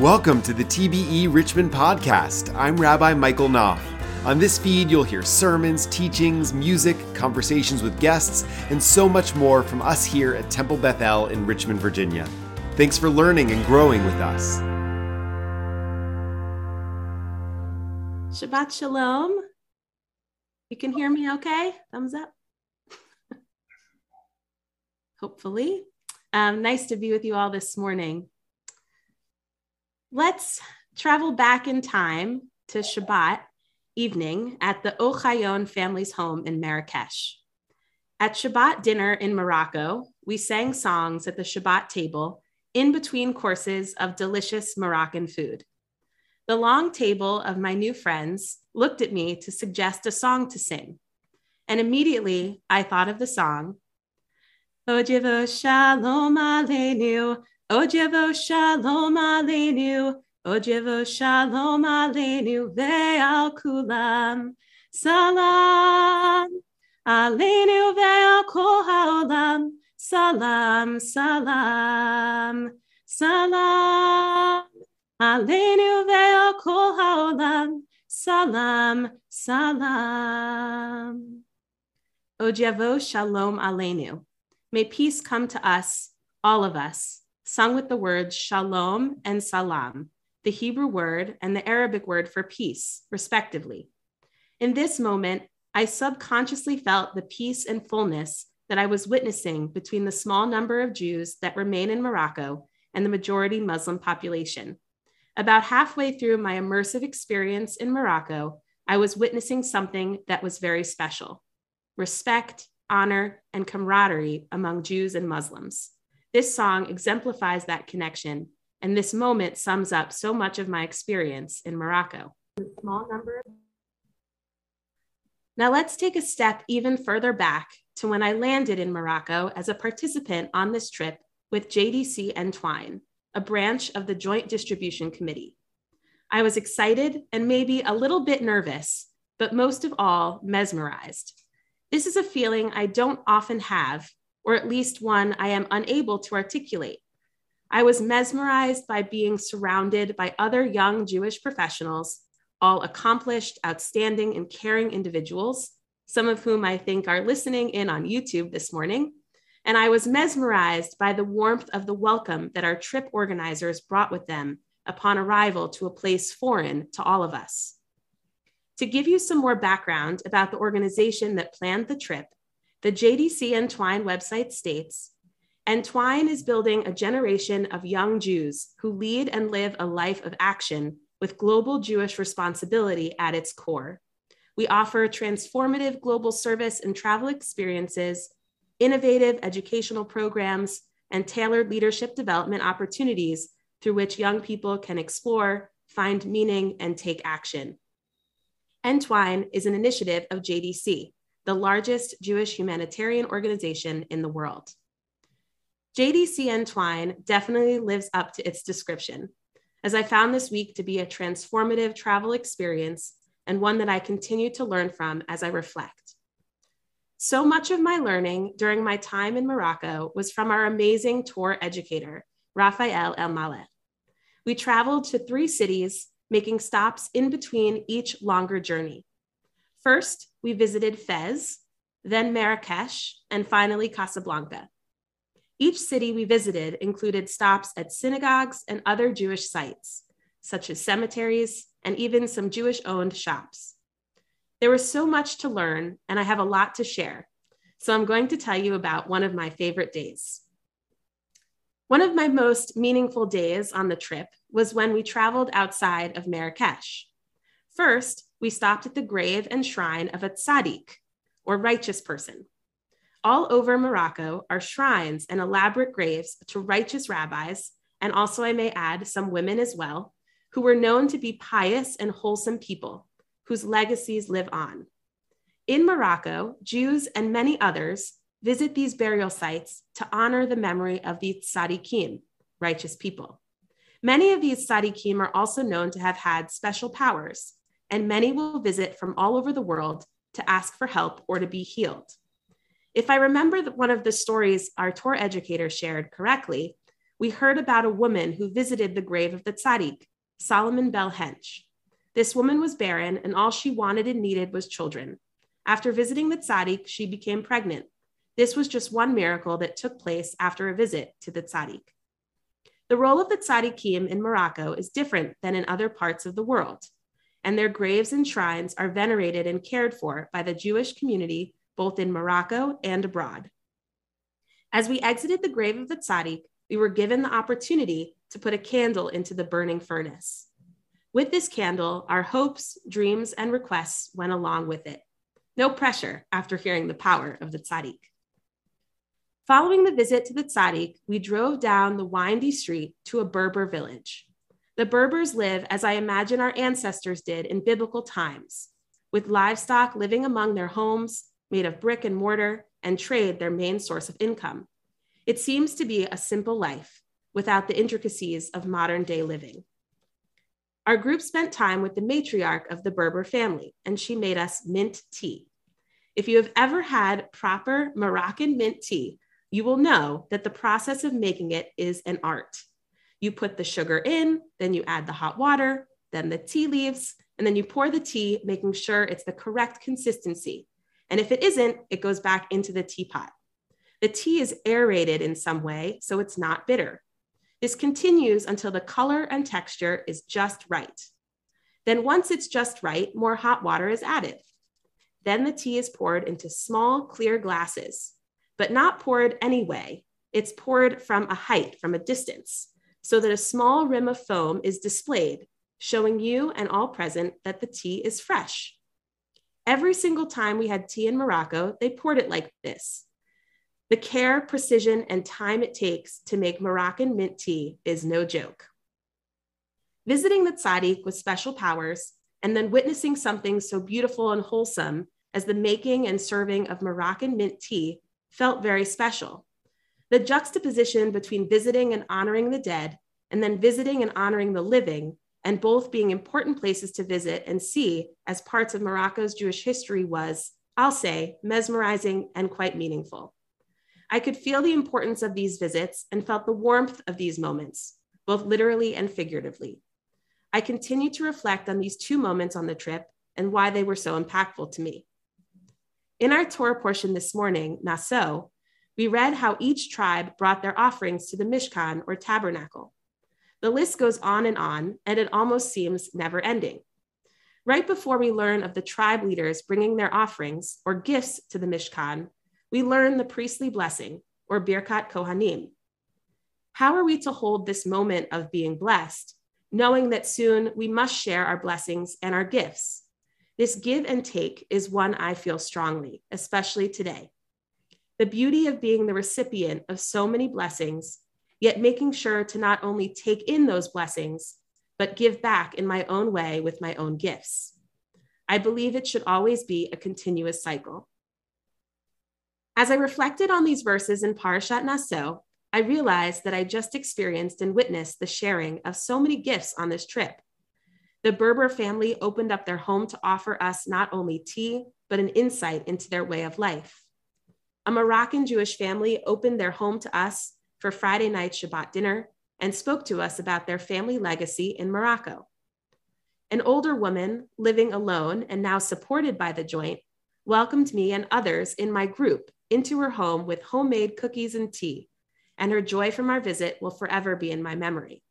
Welcome to the TBE Richmond podcast. I'm Rabbi Michael Knopf. On this feed, you'll hear sermons, teachings, music, conversations with guests, and so much more from us here at Temple Beth El in Richmond, Virginia. Thanks for learning and growing with us. Shabbat Shalom. You can hear me okay? Thumbs up. Hopefully. Um, nice to be with you all this morning. Let's travel back in time to Shabbat evening at the Ochayon family's home in Marrakesh. At Shabbat dinner in Morocco, we sang songs at the Shabbat table in between courses of delicious Moroccan food. The long table of my new friends looked at me to suggest a song to sing. And immediately I thought of the song, Od Yavo Shalom Aleinu, Od Yavo Shalom Aleinu, Od Yavo Shalom Aleinu ve'al kulam. Salam Aleinu ve'al kol ha'olam. Salam, salam, salam. Aleinu ve'al kol ha'olam. Salam, salam. Od Yavo Shalom Aleinu. May peace come to us, all of us, sung with the words shalom and salam the Hebrew word and the Arabic word for peace, respectively. In this moment, I subconsciously felt the peace and fullness that I was witnessing between the small number of Jews that remain in Morocco and the majority Muslim population. About halfway through my immersive experience in Morocco, I was witnessing something that was very special respect, honor, and camaraderie among Jews and Muslims. This song exemplifies that connection and this moment sums up so much of my experience in Morocco. Small number. Now let's take a step even further back to when I landed in Morocco as a participant on this trip with JDC Entwine, a branch of the Joint Distribution Committee. I was excited and maybe a little bit nervous, but most of all, mesmerized. This is a feeling I don't often have, or at least one I am unable to articulate. I was mesmerized by being surrounded by other young Jewish professionals, all accomplished, outstanding, and caring individuals, some of whom I think are listening in on YouTube this morning. And I was mesmerized by the warmth of the welcome that our trip organizers brought with them upon arrival to a place foreign to all of us. To give you some more background about the organization that planned the trip, the JDC Entwine website states Entwine is building a generation of young Jews who lead and live a life of action with global Jewish responsibility at its core. We offer transformative global service and travel experiences, innovative educational programs, and tailored leadership development opportunities through which young people can explore, find meaning, and take action. Entwine is an initiative of JDC, the largest Jewish humanitarian organization in the world. JDC Entwine definitely lives up to its description, as I found this week to be a transformative travel experience and one that I continue to learn from as I reflect. So much of my learning during my time in Morocco was from our amazing tour educator, Rafael El Maleh. We traveled to three cities, making stops in between each longer journey. First, we visited Fez, then Marrakesh, and finally Casablanca. Each city we visited included stops at synagogues and other Jewish sites, such as cemeteries and even some Jewish owned shops. There was so much to learn, and I have a lot to share. So I'm going to tell you about one of my favorite days. One of my most meaningful days on the trip was when we traveled outside of Marrakesh. First, we stopped at the grave and shrine of a tzaddik, or righteous person. All over Morocco are shrines and elaborate graves to righteous rabbis, and also, I may add, some women as well, who were known to be pious and wholesome people whose legacies live on. In Morocco, Jews and many others visit these burial sites to honor the memory of the tzaddikim, righteous people. Many of these tzaddikim are also known to have had special powers, and many will visit from all over the world to ask for help or to be healed. If I remember one of the stories our tour educator shared correctly, we heard about a woman who visited the grave of the tzaddik, Solomon Bel Hench. This woman was barren, and all she wanted and needed was children. After visiting the tzaddik, she became pregnant. This was just one miracle that took place after a visit to the tzaddik. The role of the tzaddikim in Morocco is different than in other parts of the world, and their graves and shrines are venerated and cared for by the Jewish community both in Morocco and abroad. As we exited the grave of the tzaddik, we were given the opportunity to put a candle into the burning furnace. With this candle, our hopes, dreams, and requests went along with it. No pressure after hearing the power of the tzaddik. Following the visit to the tzaddik, we drove down the windy street to a Berber village. The Berbers live as I imagine our ancestors did in biblical times, with livestock living among their homes made of brick and mortar and trade their main source of income. It seems to be a simple life without the intricacies of modern day living. Our group spent time with the matriarch of the Berber family, and she made us mint tea. If you have ever had proper Moroccan mint tea, you will know that the process of making it is an art. You put the sugar in, then you add the hot water, then the tea leaves, and then you pour the tea, making sure it's the correct consistency. And if it isn't, it goes back into the teapot. The tea is aerated in some way, so it's not bitter. This continues until the color and texture is just right. Then, once it's just right, more hot water is added. Then the tea is poured into small, clear glasses but not poured anyway. It's poured from a height, from a distance, so that a small rim of foam is displayed, showing you and all present that the tea is fresh. Every single time we had tea in Morocco, they poured it like this. The care, precision, and time it takes to make Moroccan mint tea is no joke. Visiting the tzaddik with special powers and then witnessing something so beautiful and wholesome as the making and serving of Moroccan mint tea felt very special. The juxtaposition between visiting and honoring the dead, and then visiting and honoring the living, and both being important places to visit and see as parts of Morocco's Jewish history was, I'll say, mesmerizing and quite meaningful. I could feel the importance of these visits and felt the warmth of these moments, both literally and figuratively. I continue to reflect on these two moments on the trip and why they were so impactful to me. In our Torah portion this morning, Naso, we read how each tribe brought their offerings to the Mishkan or tabernacle. The list goes on and on, and it almost seems never ending. Right before we learn of the tribe leaders bringing their offerings or gifts to the Mishkan, we learn the priestly blessing or Birkat Kohanim. How are we to hold this moment of being blessed, knowing that soon we must share our blessings and our gifts? This give and take is one I feel strongly, especially today. The beauty of being the recipient of so many blessings, yet making sure to not only take in those blessings, but give back in my own way with my own gifts. I believe it should always be a continuous cycle. As I reflected on these verses in Parashat Naso, I realized that I just experienced and witnessed the sharing of so many gifts on this trip the Berber family opened up their home to offer us not only tea, but an insight into their way of life. A Moroccan Jewish family opened their home to us for Friday night Shabbat dinner and spoke to us about their family legacy in Morocco. An older woman living alone and now supported by the joint welcomed me and others in my group into her home with homemade cookies and tea, and her joy from our visit will forever be in my memory.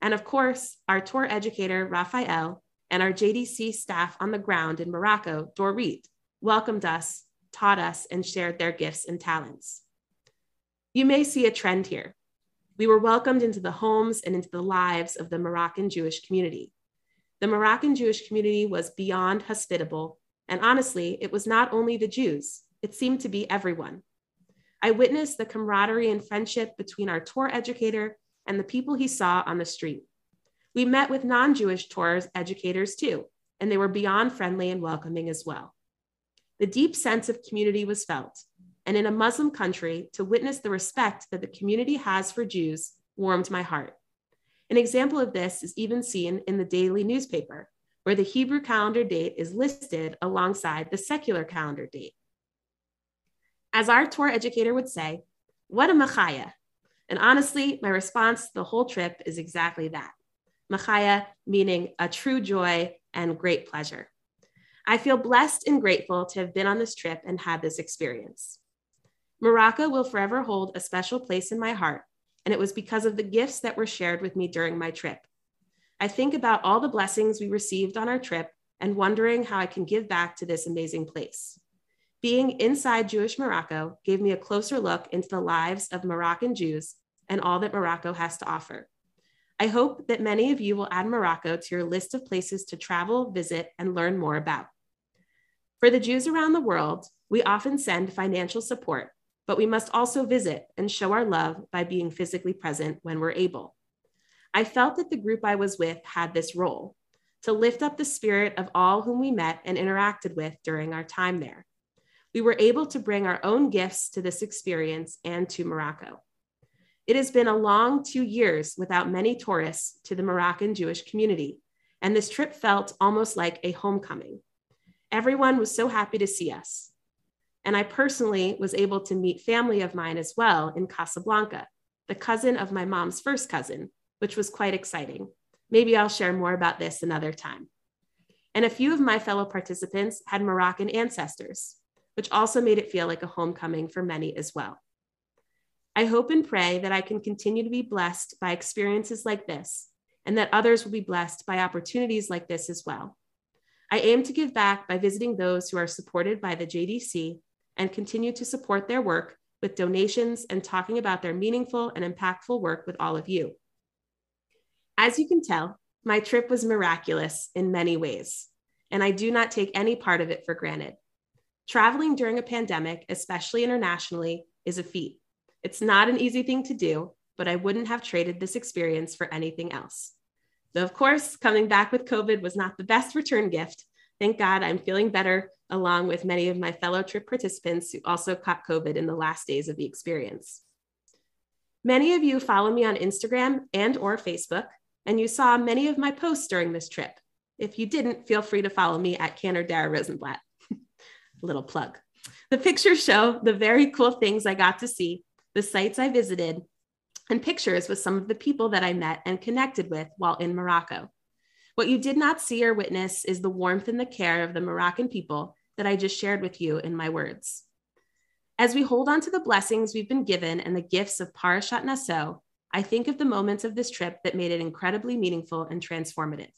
And of course, our tour educator, Raphael, and our JDC staff on the ground in Morocco, Dorit, welcomed us, taught us, and shared their gifts and talents. You may see a trend here. We were welcomed into the homes and into the lives of the Moroccan Jewish community. The Moroccan Jewish community was beyond hospitable, and honestly, it was not only the Jews, it seemed to be everyone. I witnessed the camaraderie and friendship between our tour educator and the people he saw on the street. We met with non Jewish tours educators too, and they were beyond friendly and welcoming as well. The deep sense of community was felt, and in a Muslim country, to witness the respect that the community has for Jews warmed my heart. An example of this is even seen in the daily newspaper, where the Hebrew calendar date is listed alongside the secular calendar date. As our tour educator would say, what a machaya, And honestly, my response the whole trip is exactly that. Machaya, meaning a true joy and great pleasure. I feel blessed and grateful to have been on this trip and had this experience. Morocco will forever hold a special place in my heart, and it was because of the gifts that were shared with me during my trip. I think about all the blessings we received on our trip and wondering how I can give back to this amazing place. Being inside Jewish Morocco gave me a closer look into the lives of Moroccan Jews and all that Morocco has to offer. I hope that many of you will add Morocco to your list of places to travel, visit, and learn more about. For the Jews around the world, we often send financial support, but we must also visit and show our love by being physically present when we're able. I felt that the group I was with had this role to lift up the spirit of all whom we met and interacted with during our time there. We were able to bring our own gifts to this experience and to Morocco. It has been a long two years without many tourists to the Moroccan Jewish community, and this trip felt almost like a homecoming. Everyone was so happy to see us. And I personally was able to meet family of mine as well in Casablanca, the cousin of my mom's first cousin, which was quite exciting. Maybe I'll share more about this another time. And a few of my fellow participants had Moroccan ancestors, which also made it feel like a homecoming for many as well. I hope and pray that I can continue to be blessed by experiences like this, and that others will be blessed by opportunities like this as well. I aim to give back by visiting those who are supported by the JDC and continue to support their work with donations and talking about their meaningful and impactful work with all of you. As you can tell, my trip was miraculous in many ways, and I do not take any part of it for granted. Traveling during a pandemic, especially internationally, is a feat. It's not an easy thing to do, but I wouldn't have traded this experience for anything else. Though, of course, coming back with COVID was not the best return gift. Thank God I'm feeling better, along with many of my fellow trip participants who also caught COVID in the last days of the experience. Many of you follow me on Instagram and or Facebook, and you saw many of my posts during this trip. If you didn't, feel free to follow me at Cantor Dara Rosenblatt. Little plug. The pictures show the very cool things I got to see the sites I visited, and pictures with some of the people that I met and connected with while in Morocco. What you did not see or witness is the warmth and the care of the Moroccan people that I just shared with you in my words. As we hold on to the blessings we've been given and the gifts of Parashat Naso, I think of the moments of this trip that made it incredibly meaningful and transformative.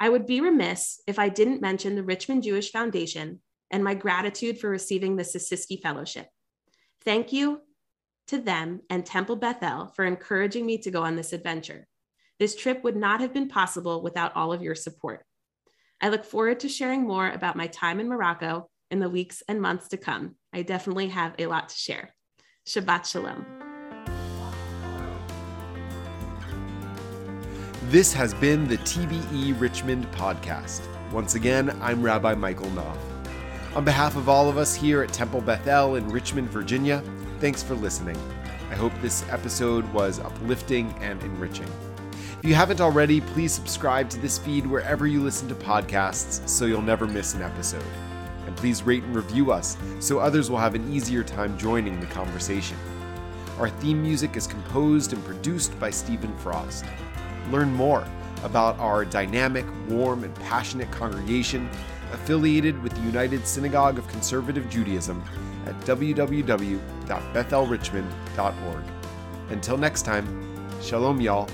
I would be remiss if I didn't mention the Richmond Jewish Foundation and my gratitude for receiving the Sisisky Fellowship. Thank you to them and Temple Bethel for encouraging me to go on this adventure. This trip would not have been possible without all of your support. I look forward to sharing more about my time in Morocco in the weeks and months to come. I definitely have a lot to share. Shabbat Shalom. This has been the TBE Richmond podcast. Once again, I'm Rabbi Michael Knopf. On behalf of all of us here at Temple Bethel in Richmond, Virginia, Thanks for listening. I hope this episode was uplifting and enriching. If you haven't already, please subscribe to this feed wherever you listen to podcasts so you'll never miss an episode. And please rate and review us so others will have an easier time joining the conversation. Our theme music is composed and produced by Stephen Frost. Learn more about our dynamic, warm, and passionate congregation affiliated with the United Synagogue of Conservative Judaism at www.bethelrichmond.org. Until next time, Shalom, y'all.